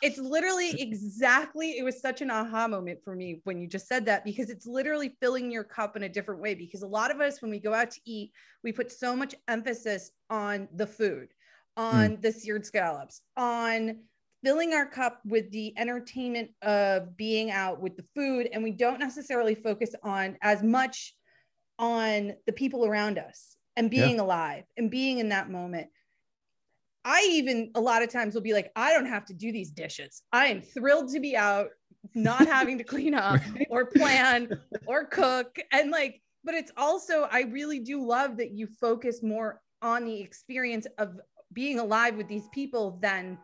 it's literally exactly it was such an aha moment for me when you just said that because it's literally filling your cup in a different way because a lot of us when we go out to eat we put so much emphasis on the food on mm. the seared scallops on filling our cup with the entertainment of being out with the food and we don't necessarily focus on as much on the people around us and being alive and being in that moment I even a lot of times will be like, I don't have to do these dishes. I am thrilled to be out, not having to clean up [LAUGHS] or plan or cook. And like, but it's also, I really do love that you focus more on the experience of being alive with these people than,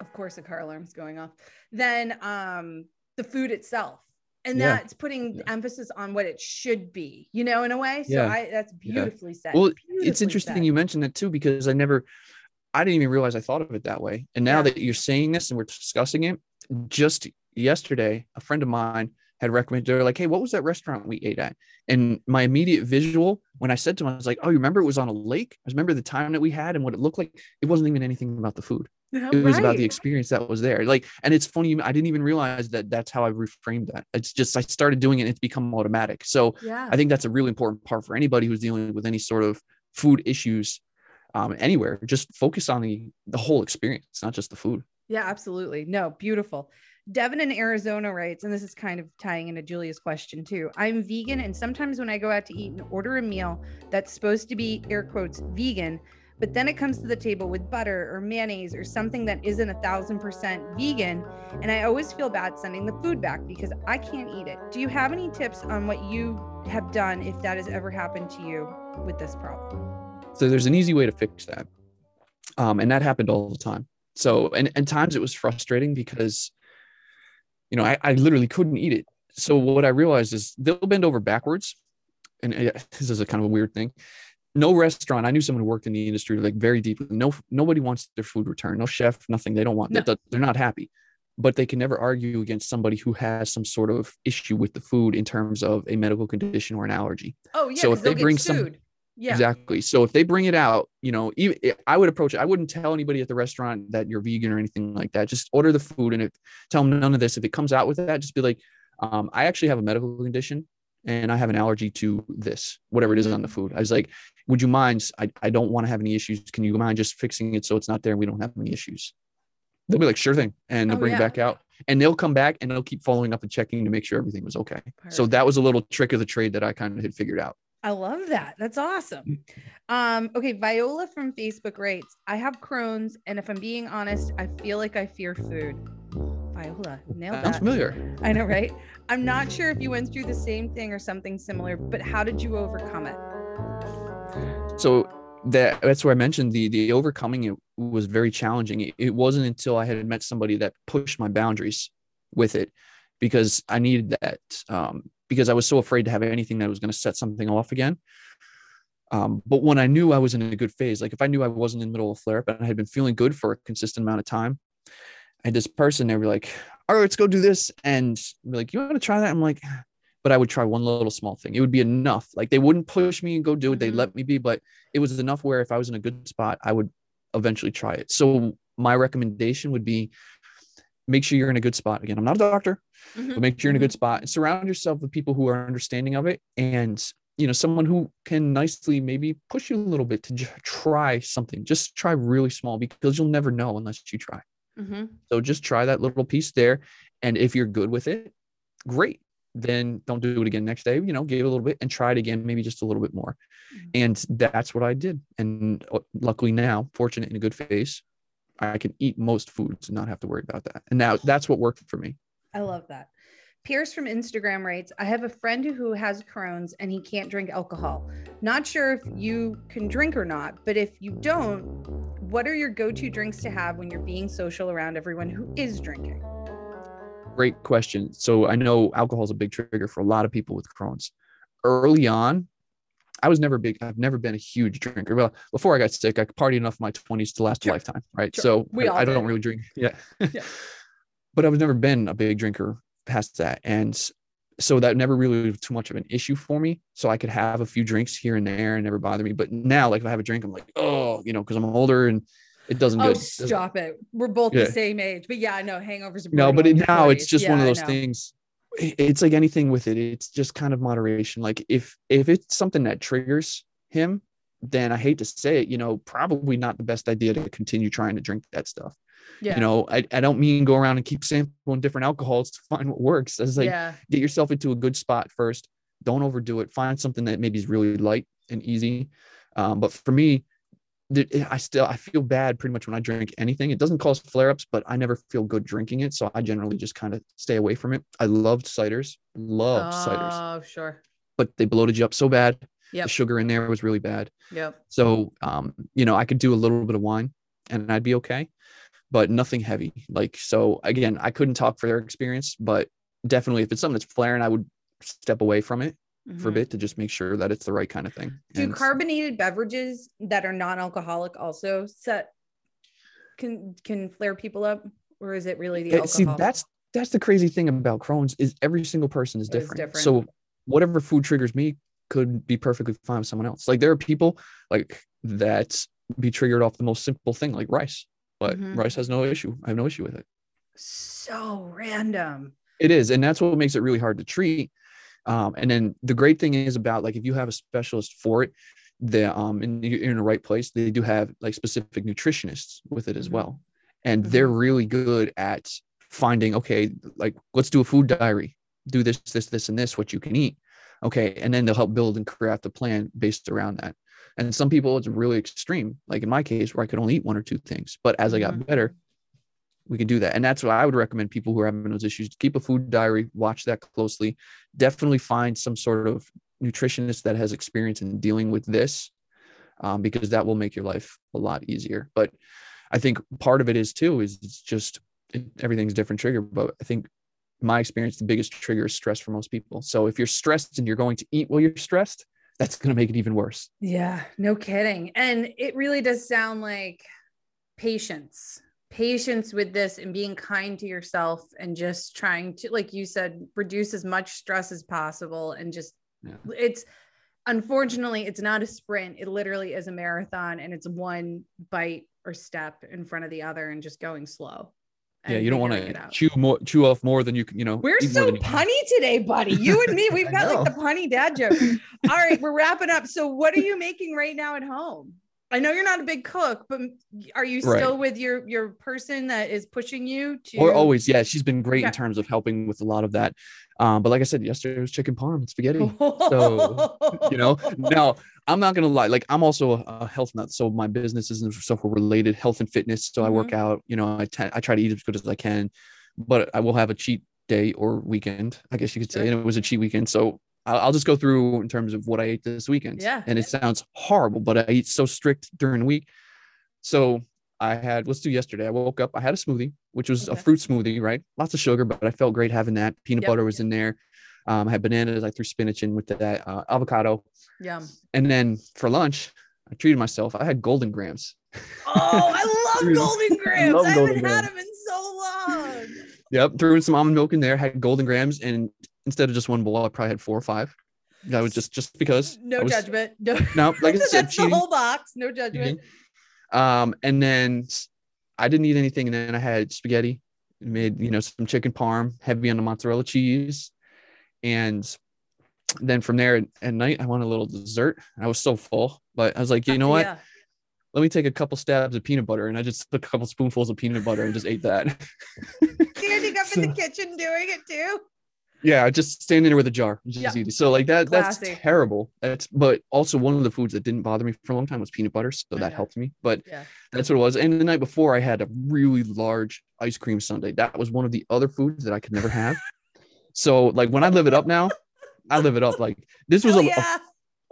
of course, a car alarm's going off, than um, the food itself. And Yeah. that's putting Yeah. emphasis on what it should be, you know, in a way. So Yeah. I that's beautifully said. Well, it's interesting said. you mentioned that too because I never, I didn't even realize I thought of it that way. And now Yeah. that you're saying this and we're discussing it, just yesterday, a friend of mine had recommended. They're like, "Hey, what was that restaurant we ate at?" And my immediate visual when I said to him, I was like, "Oh, you remember it was on a lake? I remember the time that we had and what it looked like. It wasn't even anything about the food. It was about the experience that was there. Like, and it's funny. I didn't even realize that that's how I reframed that. It's just I started doing it. and It's become automatic. So Yeah. I think that's a really important part for anybody who's dealing with any sort of food issues um, anywhere. Just focus on the the whole experience, not just the food. Yeah, absolutely. No, beautiful. Devin in Arizona writes, and this is kind of tying into Julia's question too. I'm vegan, and sometimes when I go out to eat and order a meal that's supposed to be air quotes vegan, but then it comes to the table with butter or mayonnaise or something that isn't a thousand percent vegan, and I always feel bad sending the food back because I can't eat it. Do you have any tips on what you have done if that has ever happened to you with this problem? So there's an easy way to fix that, um, and that happened all the time. So and and times it was frustrating because, you know, I, I literally couldn't eat it. So what I realized is they'll bend over backwards, and uh, [LAUGHS] this is a kind of a weird thing. No restaurant. I knew someone who worked in the industry like very deeply. No, nobody wants their food returned. No chef, nothing. They don't want No. that. They're not happy, but they can never argue against somebody who has some sort of issue with the food in terms of a medical condition or an allergy. Oh yeah, So if they bring some- sued. Yeah, Exactly. So if they bring it out, you know, even I would approach it. I wouldn't tell anybody at the restaurant that you're vegan or anything like that. Just order the food and if, tell them none of this. If it comes out with that, just be like, um, I actually have a medical condition and I have an allergy to this, whatever it is on the food. I was like, would you mind? I, I don't want to have any issues. Can you mind just fixing it so it's not there and we don't have any issues? they'll be like, sure thing. And they'll Oh, bring yeah. it back out and they'll come back and they'll keep following up and checking to make sure everything was okay. So that was a little trick of the trade that I kind of had figured out. I love that. That's awesome. Um, okay, Viola from Facebook writes, I have Crohn's, and if I'm being honest, I feel like I fear food. Viola, nailed Sounds that. familiar. I know, right? I'm not sure if you went through the same thing or something similar, but how did you overcome it? So that that's where I mentioned the the overcoming it was very challenging. It, it wasn't until I had met somebody that pushed my boundaries with it because I needed that um, because I was so afraid to have anything that was going to set something off again. Um, but when I knew I was in a good phase, like if I knew I wasn't in the middle of a flare up and I had been feeling good for a consistent amount of time, I had this person, they were like, all right, let's go do this. And be like, you want to try that? I'm like, but I would try one little small thing. It would be enough. Like they wouldn't push me and go do it. They'd Mhm. let me be, but it was enough where if I was in a good spot, I would eventually try it. So my recommendation would be make sure you're in a good spot. Again, I'm not a doctor, but make sure you're in a good spot and surround yourself with people who are understanding of it and you know someone who can nicely maybe push you a little bit to try something. Just try really small because you'll never know unless you try. Mhm. so just try that little piece there. And if you're good with it great. Then don't do it again next day you know give it a little bit and try it again maybe just a little bit more. Mhm. and that's what i did. And uh, luckily now fortunate in a good phase i can eat most foods and not have to worry about that and now that's what worked for me I love that. Pierce from Instagram writes, I have a friend who has Crohn's and he can't drink alcohol. Not sure if you can drink or not, but if you don't, what are your go to drinks to have when you're being social around everyone who is drinking? Great question. So I know alcohol is a big trigger for a lot of people with Crohn's. Early on, I was never big. I've never been a huge drinker. Well, before I got sick, I partied enough in my 20s to last Sure. a lifetime, right? Sure. So We I, I don't really drink. Yeah. Yeah. [LAUGHS] but I've never been a big drinker past that. And so that never really was too much of an issue for me. So I could have a few drinks here and there and never bother me. But now, like if I have a drink, I'm like, oh, you know, because I'm older and it doesn't Oh, good. stop it. We're both Yeah. the same age. But yeah, I know hangovers. Are no but it, now it's 40s. just one of those things it's like anything with it it's just kind of moderation. Like if if it's something that triggers him then i hate to say it you know probably not the best idea to continue trying to drink that stuff. Yeah. you know I, I don't mean go around and keep sampling different alcohols to [LAUGHS] find what works. It's like yeah. get yourself into a good spot first. Don't overdo it. Find something that maybe is really light and easy. Um, but for me i still i feel bad pretty much when i drink anything it doesn't cause flare-ups but i never feel good drinking it so i generally just kind of stay away from it i loved ciders loved ciders Oh, sure. but they bloated you up so bad Yep. the sugar in there was really bad Yep. so um, you know i could do a little bit of wine and i'd be okay but nothing heavy like so again i couldn't talk for their experience but definitely if it's something that's flaring i would step away from it for a Mhm. bit to just make sure that it's the right kind of thing. Do And carbonated beverages that are non-alcoholic also set can can flare people up, or is it really the eh, alcohol? see, that's that's the crazy thing about Crohn's is every single person is different. different. So whatever food triggers me could be perfectly fine with someone else. Like there are people like that be triggered off the most simple thing like rice, but Mhm. rice has no issue. I have no issue with it. so random. It is, and that's what makes it really hard to treat. Um, and then the great thing is about like if you have a specialist for it, the um, and you're in the right place, they do have like specific nutritionists with it as Mhm. well, and they're really good at finding okay, like let's do a food diary, do this, this, this, and this, what you can eat, okay, and then they'll help build and craft a plan based around that. And some people it's really extreme, like in my case where I could only eat one or two things, but as I got Mhm. better, we can do that. And that's what I would recommend people who are having those issues to keep a food diary, watch that closely. Definitely find some sort of nutritionist that has experience in dealing with this, um, because that will make your life a lot easier. But I think part of it is too is it's just everything's different trigger. But I think my experience, the biggest trigger is stress for most people. So if you're stressed and you're going to eat while you're stressed, that's going to make it even worse. Yeah, no kidding. And it really does sound like patience, patience with this and being kind to yourself and just trying to, like you said, reduce as much stress as possible. And just, Yeah. it's unfortunately, it's not a sprint. It literally is a marathon and it's one bite or step in front of the other and just going slow. yeah, you don't want to chew more, chew off more than you can. You know, We're so than can. punny today, buddy. You and me, [LAUGHS] we've got like the punny dad jokes. All right, we're wrapping up. So, what are you making right now at home? I know you're not a big cook, but are you Right. still with your your person that is pushing you to? Or always, yeah, she's been great in terms of helping with a lot of that. Um, but like I said, yesterday was chicken parm and spaghetti. [LAUGHS] So, you know, now I'm not gonna lie, like I'm also a, a health nut, so my business is stuff related, health and fitness. So I work Mm-hmm. out, you know, I I try to eat as good as I can, but I will have a cheat day or weekend, I guess you could say, Sure. and it was a cheat weekend. So I'll, just go through in terms of what I ate this weekend. Yeah. and it sounds horrible, but I eat so strict during the week. So I had let's do yesterday. I woke up, I had a smoothie, which was a fruit smoothie, right? Lots of sugar, but I felt great having that. Peanut Yep. butter was in there. Um, I had bananas. I threw spinach in with that, uh, avocado, Yum. and then for lunch, I treated myself. I had Golden Grahams. Oh, I [LAUGHS] love golden [LAUGHS] grams. love I, haven't golden had grams. them in so long. Yep, threw in some almond milk in there. Had Golden Grahams, and instead of just one bowl, I probably had four or five. That was just just because. No was- judgment. No, No, like I [LAUGHS] that's said, the whole box. No judgment. Um, and then I didn't eat anything, and then I had spaghetti. Made you know some chicken parm, heavy on the mozzarella cheese, and then from there at, night I wanted a little dessert. I was so full, but I was like, you know what? Yeah. Let me take a couple stabs of peanut butter, and I just took a couple spoonfuls of peanut butter and just ate that. Standing up in the [LAUGHS] kitchen doing it too. Yeah, just standing there with a jar, just Yeah. eat it. So like that, Classy. that's terrible. That's but also one of the foods that didn't bother me for a long time was peanut butter, so that Okay. helped me. But Yeah. that's what it was. And the night before, I had a really large ice cream sundae. That was one of the other foods that I could never have. so like when I live it up now, I live it up. Like this was Hell a, a,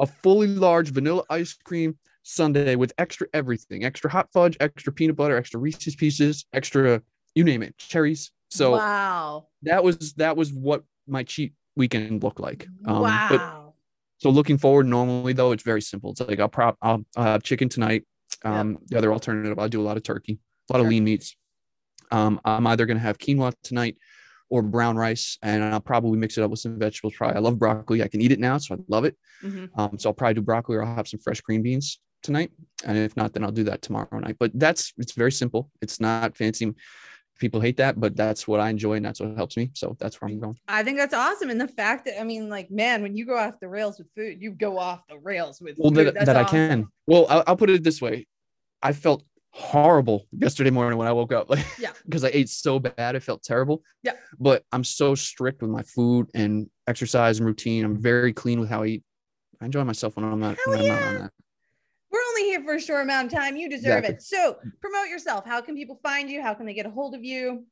a fully large vanilla ice cream sundae with extra everything, extra hot fudge, extra peanut butter, extra Reese's pieces, extra you name it, cherries. So wow. that was that was what my cheat weekend look like. Um, wow. But so looking forward, normally though, it's very simple. It's like I'll prop I'll, I'll have chicken tonight. Um, the other alternative, I'll do a lot of turkey, a lot Sure. of lean meats. Um, I'm either gonna have quinoa tonight or brown rice, and I'll probably mix it up with some vegetables. Probably I love broccoli. I can eat it now, so I love it. Mhm. Um, so I'll probably do broccoli or I'll have some fresh green beans tonight. And if not, then I'll do that tomorrow night. But that's it's very simple. It's not fancy. People hate that, but that's what I enjoy and that's what helps me. So that's where I'm going. I think that's awesome. And the fact that I mean, like, man, when you go off the rails with food, you go off the rails with Well, food. that, that I can. Well, I'll, I'll put it this way. I felt horrible yesterday morning when I woke up, like, [LAUGHS] Yeah. because I ate so bad. I felt terrible. Yeah. But I'm so strict with my food and exercise and routine. I'm very clean with how I eat. I enjoy myself when I'm not, Hell when I'm not on that. We're only here for a short amount of time. You deserve it. So promote yourself. How can people find you? How can they get a hold of you?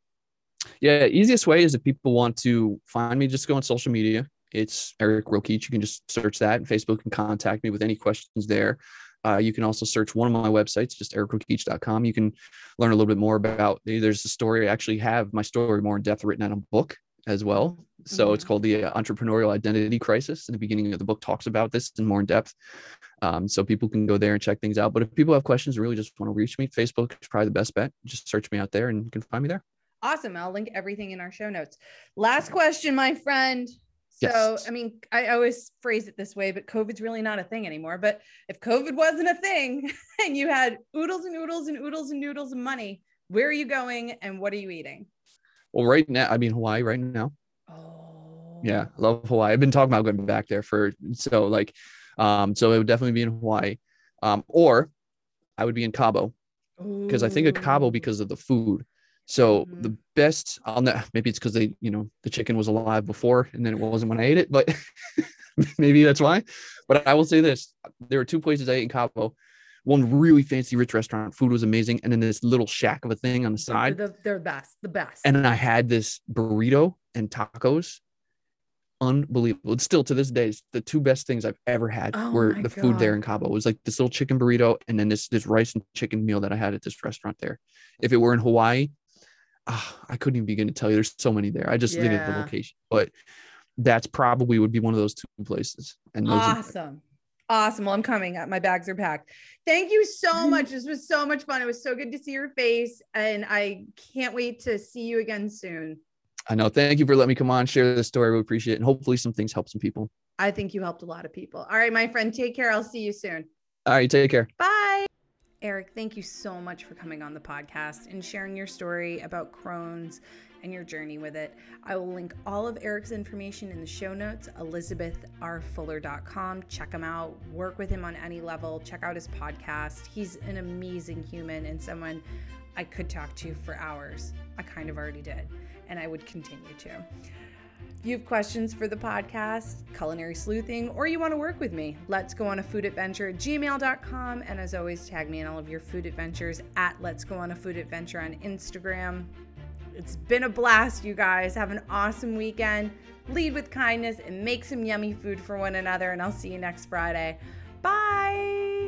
Yeah, easiest way is if people want to find me, just go on social media. It's Eric Rokich. You can just search that and Facebook and contact me with any questions there. Uh, you can also search one of my websites, just ericrokich.com. You can learn a little bit more about there's a story. I actually have my story more in depth written in a book as well. So it's Mhm. called the uh, Entrepreneurial Identity Crisis. In the beginning of the book, talks about this in more in depth. Um, so people can go there and check things out. But if people have questions, really just want to reach me, Facebook is probably the best bet. Just search me out there and you can find me there. Awesome. I'll link everything in our show notes. Last question, my friend. So, Yes. I mean, I always phrase it this way, but COVID's really not a thing anymore. But if COVID wasn't a thing [LAUGHS] and you had oodles and oodles and oodles and noodles of money, where are you going and what are you eating? Well, right now, I mean Hawaii right now. Oh, Yeah, love Hawaii. I've been talking about going back there for so like, um, so it would definitely be in Hawaii, um, or I would be in Cabo because I think of Cabo because of the food. So Mhm. the best, I'll know maybe it's because they, you know, the chicken was alive before and then it wasn't when I ate it, but [LAUGHS] maybe that's why. But I will say this: there were two places I ate in Cabo. One really fancy, rich restaurant, food was amazing, and then this little shack of a thing on the They're side. the, they're best, the best. and then I had this burrito and tacos. Unbelievable. It's still to this day it's the two best things I've ever had Oh were the food there in Cabo. It was like this little chicken burrito and then this this rice and chicken meal that I had at this restaurant there. If it were in Hawaii, ah, I couldn't even begin to tell you. There's so many there. I just think of the Yeah. location, but that's probably would be one of those two places. And awesome. Awesome. Well, I'm coming. Uh, My bags are packed. Thank you so Mm-hmm. much. This was so much fun. It was so good to see your face. And I can't wait to see you again soon. I know. Thank you for letting me come on, share this story. We appreciate it. And hopefully some things help some people. I think you helped a lot of people. All right, my friend, take care. I'll see you soon. All right, take care. Bye. Eric, thank you so much for coming on the podcast and sharing your story about Crohn's and your journey with it. I will link all of Eric's information in the show notes, elizabethrfuller.com. Check him out, work with him on any level, check out his podcast. He's an amazing human and someone I could talk to for hours. I kind of already did, and I would continue to. If you have questions for the podcast, culinary sleuthing, or you want to work with me, let's go on a food adventure at gmail.com. And as always, tag me in all of your food adventures at Let's Go on a Food Adventure on Instagram. It's been a blast, you guys. Have an awesome weekend. Lead with kindness and make some yummy food for one another. And I'll see you next Friday. Bye.